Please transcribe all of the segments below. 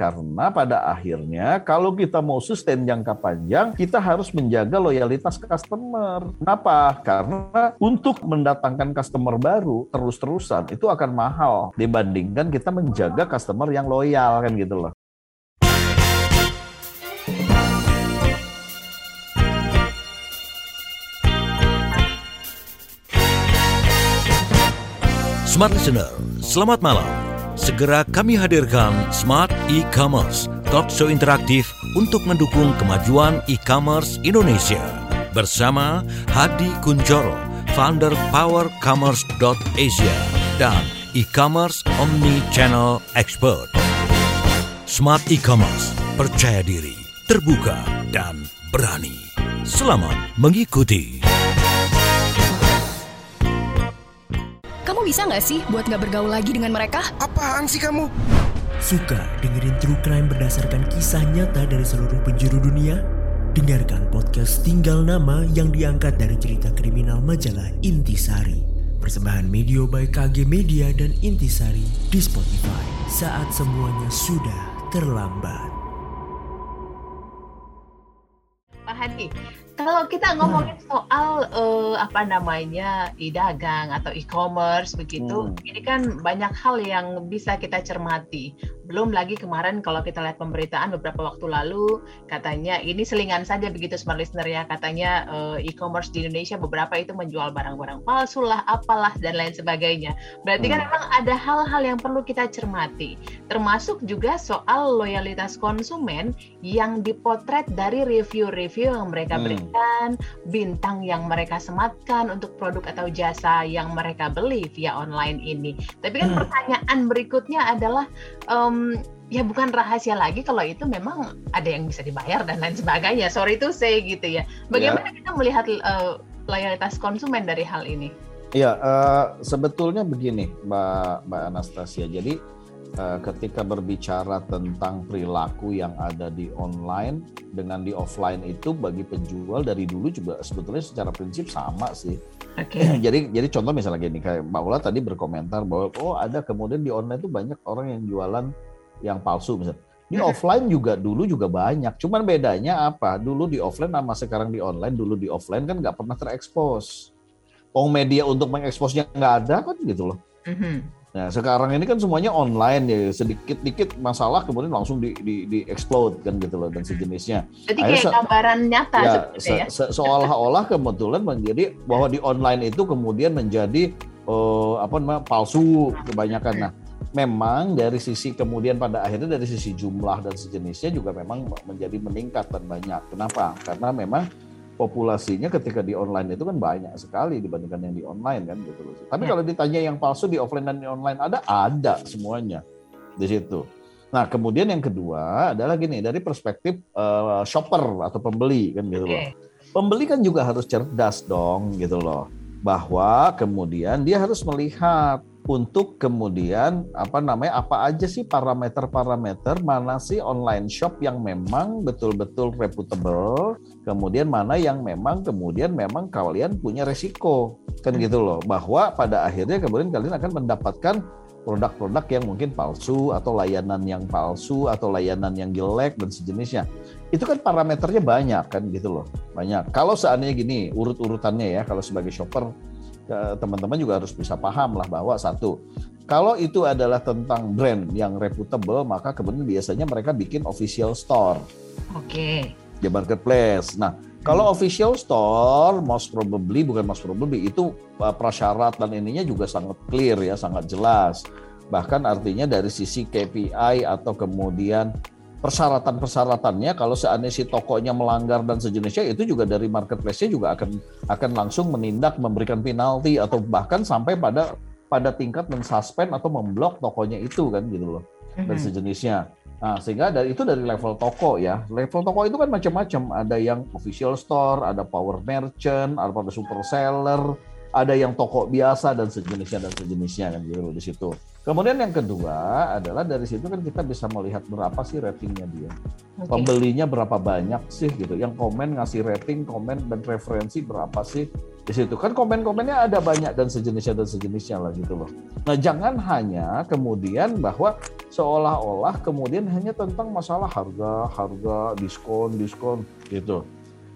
Karena pada akhirnya kalau kita mau sustain jangka panjang, kita harus menjaga loyalitas customer. Kenapa? Karena untuk mendatangkan customer baru terus-terusan itu akan mahal dibandingkan kita menjaga customer yang loyal kan gitu loh. Smart Listener, selamat malam. Segera kami hadirkan Smart E-Commerce, talk show interaktif untuk mendukung kemajuan e-commerce Indonesia. Bersama Hadi Kunjoro, founder powercommerce.asia dan e-commerce omni-channel expert. Smart E-Commerce, percaya diri, terbuka, dan berani. Selamat mengikuti. Kamu bisa nggak sih buat nggak bergaul lagi dengan mereka? Apaan sih kamu? Suka dengerin true crime berdasarkan kisah nyata dari seluruh penjuru dunia? Dengarkan podcast Tinggal Nama yang diangkat dari cerita kriminal majalah Intisari. Persembahan Media by KG Media dan Intisari di Spotify saat semuanya sudah terlambat. Hadi, kalau kita ngomongin soal uh, apa namanya e-dagang atau e-commerce begitu, Hmm. ini kan banyak hal yang bisa kita cermati. Belum lagi kemarin kalau kita lihat pemberitaan beberapa waktu lalu, katanya ini selingan saja begitu smart listener ya, katanya uh, e-commerce di Indonesia beberapa itu menjual barang-barang palsu lah, apalah dan lain sebagainya. Berarti kan Hmm. memang ada hal-hal yang perlu kita cermati, termasuk juga soal loyalitas konsumen yang dipotret dari review-review yang mereka Hmm. berikan, bintang yang mereka sematkan untuk produk atau jasa yang mereka beli via online ini. Tapi kan Hmm. pertanyaan berikutnya adalah, em, ya bukan rahasia lagi kalau itu memang ada yang bisa dibayar dan lain sebagainya. Sorry to say gitu ya. Bagaimana kita melihat eh, loyalitas konsumen dari hal ini? Iya, eh, sebetulnya begini, Mbak Mbak Anastasia. Jadi ketika berbicara tentang perilaku yang ada di online dengan di offline itu bagi penjual dari dulu juga sebetulnya secara prinsip sama sih. Oke. jadi jadi contoh misalnya gini kayak Mbak Ula tadi berkomentar bahwa oh ada kemudian di online tuh banyak orang yang jualan yang palsu misalnya. Di offline juga dulu juga banyak. Cuman bedanya apa? Dulu di offline sama sekarang di online. Dulu di offline kan nggak pernah terekspos. Oh media untuk mengeksposnya nggak ada kan gitu loh. Mhm. Nah sekarang ini kan semuanya online ya sedikit-dikit masalah kemudian langsung di di, di explode kan gitu loh dan sejenisnya. Jadi kayak gambaran nyata Ya, se- ya. se- seolah-olah kebetulan menjadi bahwa di online itu kemudian menjadi eh, apa namanya palsu kebanyakan. Nah, memang dari sisi kemudian pada akhirnya dari sisi jumlah dan sejenisnya juga memang menjadi meningkat dan banyak. Kenapa? Karena memang populasinya ketika di online itu kan banyak sekali dibandingkan yang di online kan gitu loh. Tapi Ya. kalau ditanya yang palsu di offline dan di online ada ada semuanya di situ. Nah, kemudian yang kedua adalah gini dari perspektif eh, shopper atau pembeli kan gitu loh. Pembeli kan juga harus cerdas dong gitu loh. Bahwa kemudian dia harus melihat untuk kemudian apa namanya apa aja sih parameter-parameter mana sih online shop yang memang betul-betul reputable, kemudian mana yang memang kemudian memang kalian punya resiko kan gitu loh. Bahwa pada akhirnya kemudian kalian akan mendapatkan produk-produk yang mungkin palsu atau layanan yang palsu atau layanan yang jelek dan sejenisnya. Itu kan parameternya banyak kan gitu loh. Banyak. Kalau seandainya gini urut-urutannya ya kalau sebagai shopper teman-teman juga harus bisa paham lah bahwa satu kalau itu adalah tentang brand yang reputable maka kemudian biasanya mereka bikin official store Oke. di marketplace. Nah, kalau official store, most probably bukan most probably itu uh, prasyarat dan ininya juga sangat clear ya, sangat jelas. Bahkan artinya dari sisi KPI atau kemudian persyaratan-persyaratannya kalau seandainya si tokonya melanggar dan sejenisnya itu juga dari marketplace-nya juga akan akan langsung menindak memberikan penalti atau bahkan sampai pada pada tingkat mensuspend atau memblok tokonya itu kan gitu loh dan sejenisnya. Nah, sehingga dari itu dari level toko ya. Level toko itu kan macam-macam. Ada yang official store, ada power merchant, ada super seller, ada yang toko biasa dan sejenisnya dan sejenisnya kan gitu loh di situ. Kemudian yang kedua adalah dari situ kan kita bisa melihat berapa sih ratingnya dia. Oke. Pembelinya berapa banyak sih gitu. Yang komen ngasih rating, komen dan referensi berapa sih di situ. Kan komen-komennya ada banyak dan sejenisnya dan sejenisnya lah gitu loh. Nah, jangan hanya kemudian bahwa seolah-olah kemudian hanya tentang masalah harga, harga, diskon, diskon gitu.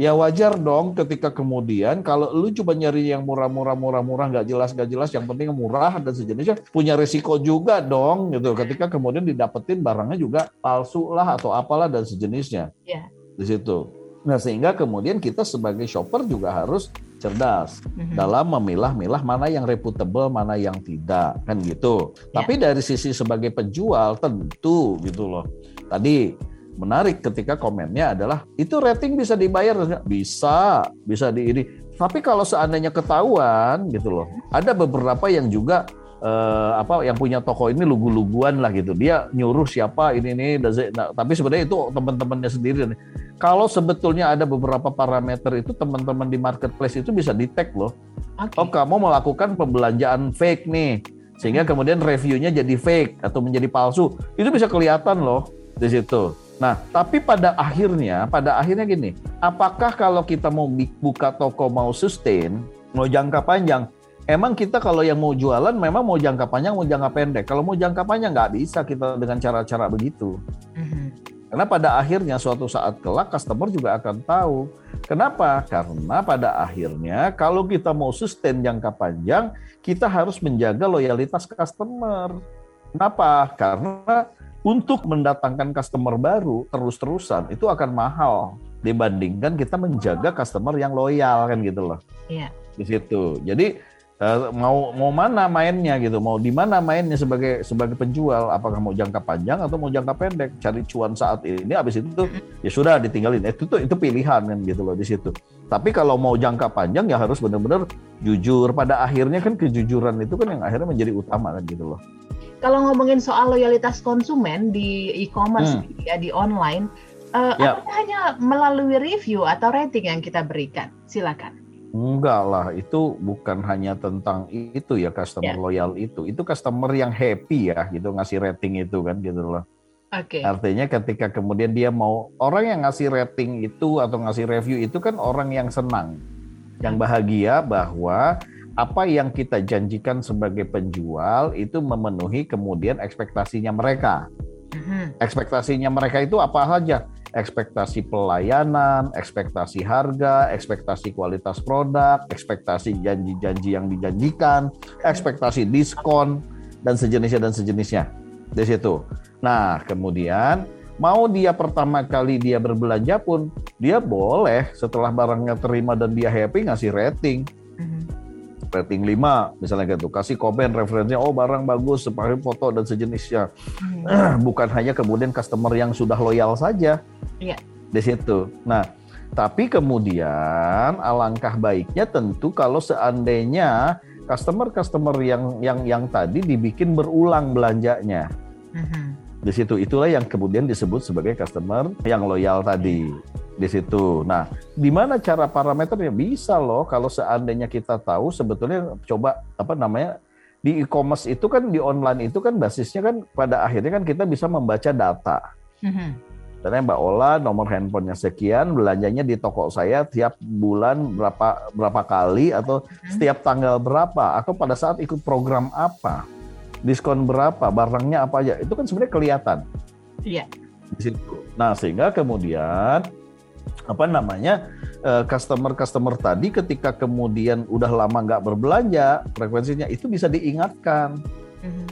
Ya wajar dong ketika kemudian kalau lu coba nyari yang murah-murah murah-murah nggak jelas nggak jelas yang penting murah dan sejenisnya punya resiko juga dong gitu ketika kemudian didapetin barangnya juga palsu lah atau apalah dan sejenisnya Iya. di situ. Nah sehingga kemudian kita sebagai shopper juga harus cerdas Mhm. dalam memilah-milah mana yang reputable, mana yang tidak, kan gitu. Ya. Tapi dari sisi sebagai penjual tentu gitu loh. Tadi menarik ketika komennya adalah itu rating bisa dibayar bisa, bisa di ini. Tapi kalau seandainya ketahuan gitu loh, ada beberapa yang juga eh, apa yang punya toko ini lugu-luguan lah gitu. Dia nyuruh siapa ini ini nah, tapi sebenarnya itu teman-temannya sendiri. Kalau sebetulnya ada beberapa parameter itu teman-teman di marketplace itu bisa detect loh. Oke. Oh kamu melakukan pembelanjaan fake nih, sehingga kemudian reviewnya jadi fake atau menjadi palsu, itu bisa kelihatan loh di situ. Nah, tapi pada akhirnya, pada akhirnya gini, apakah kalau kita mau buka toko mau sustain, mau jangka panjang, emang kita kalau yang mau jualan memang mau jangka panjang, mau jangka pendek. Kalau mau jangka panjang nggak bisa kita dengan cara-cara begitu. Mhm. Karena pada akhirnya suatu saat kelak customer juga akan tahu. Kenapa? Karena pada akhirnya kalau kita mau sustain jangka panjang, kita harus menjaga loyalitas customer. Kenapa? Karena untuk mendatangkan customer baru terus-terusan itu akan mahal dibandingkan kita menjaga customer yang loyal kan gitu loh Iya. di situ. Jadi eh, mau mau mana mainnya gitu, mau di mana mainnya sebagai sebagai penjual, apakah mau jangka panjang atau mau jangka pendek, cari cuan saat ini, habis itu tuh ya sudah ditinggalin. Itu tuh itu pilihan kan gitu loh di situ. Tapi kalau mau jangka panjang ya harus benar-benar jujur. Pada akhirnya kan kejujuran itu kan yang akhirnya menjadi utama kan gitu loh. Kalau ngomongin soal loyalitas konsumen di e-commerce Hmm. ya di online, eh, Ya. apakah hanya melalui review atau rating yang kita berikan? Silakan. Enggak lah, itu bukan hanya tentang itu ya customer Ya. loyal itu. Itu customer yang happy ya gitu ngasih rating itu kan gitu loh. Oke. Artinya ketika kemudian dia mau orang yang ngasih rating itu atau ngasih review itu kan orang yang senang, yang bahagia bahwa apa yang kita janjikan sebagai penjual itu memenuhi kemudian ekspektasinya mereka. Mhm. Ekspektasinya mereka itu apa saja? Ekspektasi pelayanan, ekspektasi harga, ekspektasi kualitas produk, ekspektasi janji-janji yang dijanjikan, ekspektasi diskon dan sejenisnya dan sejenisnya di situ. Nah, kemudian mau dia pertama kali dia berbelanja pun dia boleh setelah barangnya terima dan dia happy ngasih rating. Rating 5 misalnya gitu kasih komen referensinya oh barang bagus seperti foto dan sejenisnya Mhm. bukan hanya kemudian customer yang sudah loyal saja Iya. di situ. Nah, tapi kemudian alangkah baiknya tentu kalau seandainya customer-customer yang yang yang tadi dibikin berulang belanjanya Mhm. di situ itulah yang kemudian disebut sebagai customer yang loyal tadi di situ. Nah, di mana cara parameternya bisa loh kalau seandainya kita tahu sebetulnya coba apa namanya di e-commerce itu kan di online itu kan basisnya kan pada akhirnya kan kita bisa membaca data. Mhm. Misalnya Mbak Ola nomor handphonenya sekian, belanjanya di toko saya tiap bulan berapa berapa kali atau setiap tanggal berapa atau pada saat ikut program apa, diskon berapa, barangnya apa aja, itu kan sebenarnya kelihatan Iya. di situ. Nah sehingga kemudian apa namanya eh, customer-customer tadi ketika kemudian udah lama nggak berbelanja frekuensinya itu bisa diingatkan Mhm.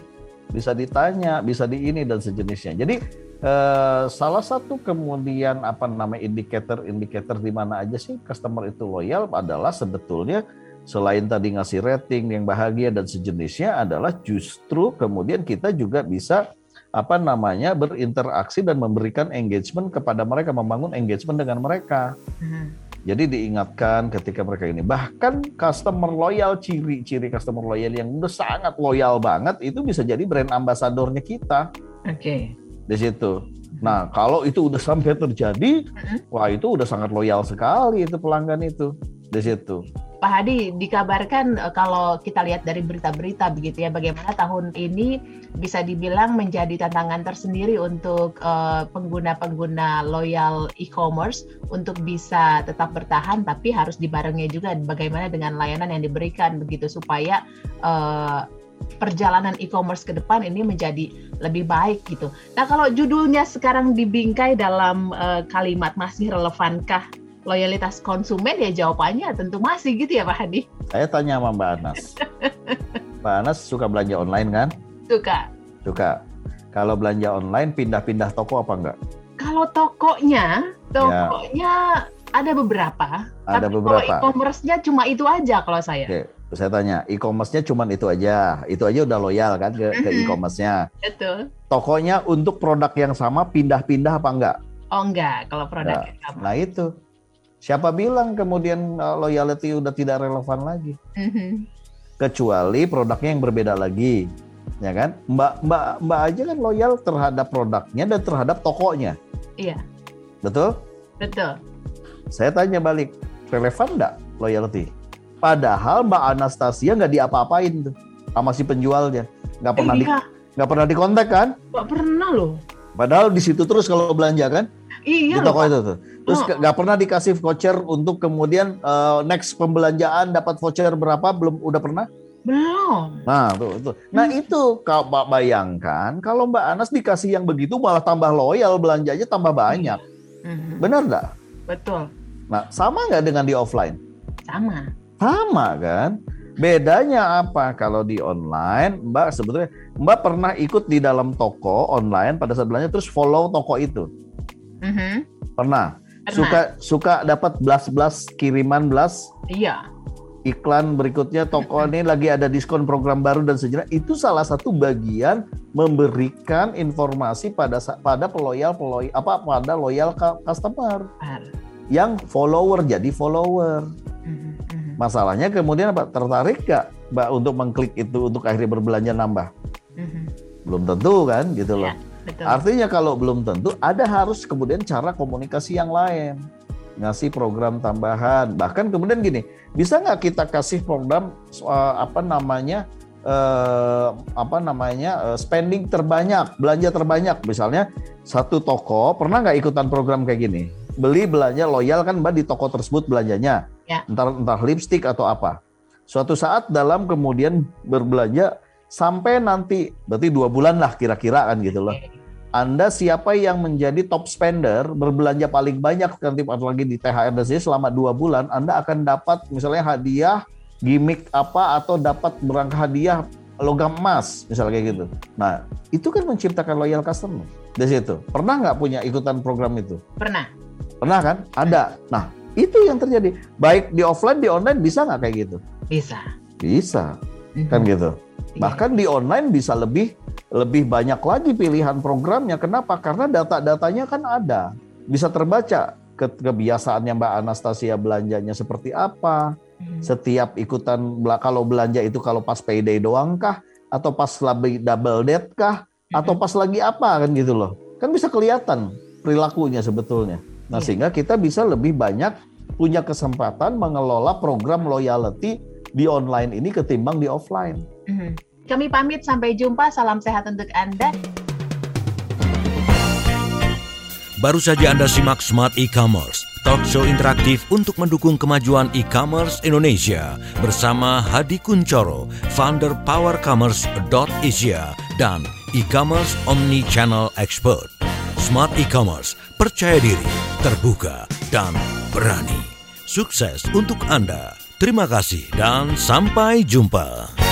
bisa ditanya, bisa di ini dan sejenisnya. Jadi eh, salah satu kemudian apa namanya indikator-indikator di mana aja sih customer itu loyal adalah sebetulnya selain tadi ngasih rating yang bahagia dan sejenisnya adalah justru kemudian kita juga bisa apa namanya berinteraksi dan memberikan engagement kepada mereka, membangun engagement dengan mereka. Mhm. Jadi diingatkan ketika mereka ini. Bahkan customer loyal, ciri-ciri customer loyal yang udah sangat loyal banget itu bisa jadi brand ambasadornya kita Oke. di situ. Nah, kalau itu udah sampai terjadi, Mhm. wah itu udah sangat loyal sekali itu pelanggan itu di situ. Pak Hadi, dikabarkan uh, kalau kita lihat dari berita-berita begitu ya, bagaimana tahun ini bisa dibilang menjadi tantangan tersendiri untuk uh, pengguna-pengguna loyal e-commerce untuk bisa tetap bertahan, tapi harus dibarengi juga bagaimana dengan layanan yang diberikan begitu supaya uh, perjalanan e-commerce ke depan ini menjadi lebih baik gitu. Nah kalau judulnya sekarang dibingkai dalam uh, kalimat masih relevankah loyalitas konsumen ya jawabannya tentu masih gitu ya Pak Hadi. Saya tanya sama Mbak Anas. Mbak Anas suka belanja online kan? Suka. Suka. Kalau belanja online pindah-pindah toko apa enggak? Kalau tokonya, tokonya ya. ada beberapa. Ada tapi beberapa. Kalau e-commerce-nya cuma itu aja kalau saya. Oke. Saya tanya, e-commerce-nya cuma itu aja. Itu aja udah loyal kan ke, ke e-commerce-nya. Betul. Tokonya untuk produk yang sama pindah-pindah apa enggak? Oh enggak, kalau produk nah, yang sama. Nah itu Siapa bilang kemudian uh, loyalty udah tidak relevan lagi? Mm-hmm. Kecuali produknya yang berbeda lagi, ya kan? Mbak Mbak Mbak aja kan loyal terhadap produknya dan terhadap tokonya. Iya. Betul? Betul. Saya tanya balik, relevan nggak loyalty? Padahal Mbak Anastasia nggak diapa-apain tuh sama si penjualnya, nggak pernah eh, di nggak pernah dikontak kan? Nggak pernah loh. Padahal di situ terus kalau belanja kan? Iya. Di toko itu tuh. Terus nggak oh. pernah dikasih voucher untuk kemudian uh, next pembelanjaan dapat voucher berapa? Belum udah pernah? Belum. Nah, tuh, tuh. Nah, hmm. itu kalau Mbak bayangkan kalau Mbak Anas dikasih yang begitu malah tambah loyal belanjanya tambah banyak. Hmm. Benar nggak? Betul. Nah, sama nggak dengan di offline? Sama. Sama kan? Bedanya apa kalau di online, Mbak sebetulnya Mbak pernah ikut di dalam toko online pada saat belanja terus follow toko itu. Mm -hmm. Pernah. Suka suka dapat belas-belas kiriman belas. Iya. Iklan berikutnya toko ini lagi ada diskon program baru dan sejenak itu salah satu bagian memberikan informasi pada pada peloyal peloyal apa pada loyal customer yang follower jadi follower. Mhm, mhm. Masalahnya kemudian apa tertarik gak mbak untuk mengklik itu untuk akhirnya berbelanja nambah? Mhm. Belum tentu kan gitu loh. Ya. Betul. Artinya kalau belum tentu ada harus kemudian cara komunikasi yang lain. Ngasih program tambahan. Bahkan kemudian gini bisa nggak kita kasih program uh, apa namanya uh, apa namanya uh, spending terbanyak belanja terbanyak? Misalnya satu toko pernah nggak ikutan program kayak gini? Beli belanja loyal kan mbak di toko tersebut belanjanya. Ya. entar entar lipstick atau apa. Suatu saat dalam kemudian berbelanja sampai nanti berarti dua bulan lah kira-kira kan gitu loh anda siapa yang menjadi top spender berbelanja paling banyak nanti lagi di THR dan selama dua bulan Anda akan dapat misalnya hadiah gimmick apa atau dapat berangkat hadiah logam emas misalnya kayak gitu. Nah itu kan menciptakan loyal customer di situ. Pernah nggak punya ikutan program itu? Pernah. Pernah kan? Ada. Nah itu yang terjadi. Baik di offline di online bisa nggak kayak gitu? Bisa. Bisa. Kan mhm. gitu. Iya. Bahkan di online bisa lebih lebih banyak lagi pilihan programnya. Kenapa? Karena data-datanya kan ada. Bisa terbaca ke kebiasaannya Mbak Anastasia belanjanya seperti apa. Hmm. Setiap ikutan kalau belanja itu kalau pas payday doang kah atau pas lagi double debt kah atau hmm. pas lagi apa kan gitu loh. Kan bisa kelihatan perilakunya sebetulnya. Nah, yeah. sehingga kita bisa lebih banyak punya kesempatan mengelola program loyalty di online ini ketimbang di offline. Mm -hmm. Kami pamit sampai jumpa. Salam sehat untuk Anda. Baru saja Anda simak Smart E-Commerce, talk show interaktif untuk mendukung kemajuan e-commerce Indonesia bersama Hadi Kuncoro, founder powercommerce.asia dan e-commerce omni-channel expert. Smart E-Commerce, percaya diri, terbuka, dan berani. Sukses untuk Anda. Terima kasih dan sampai jumpa.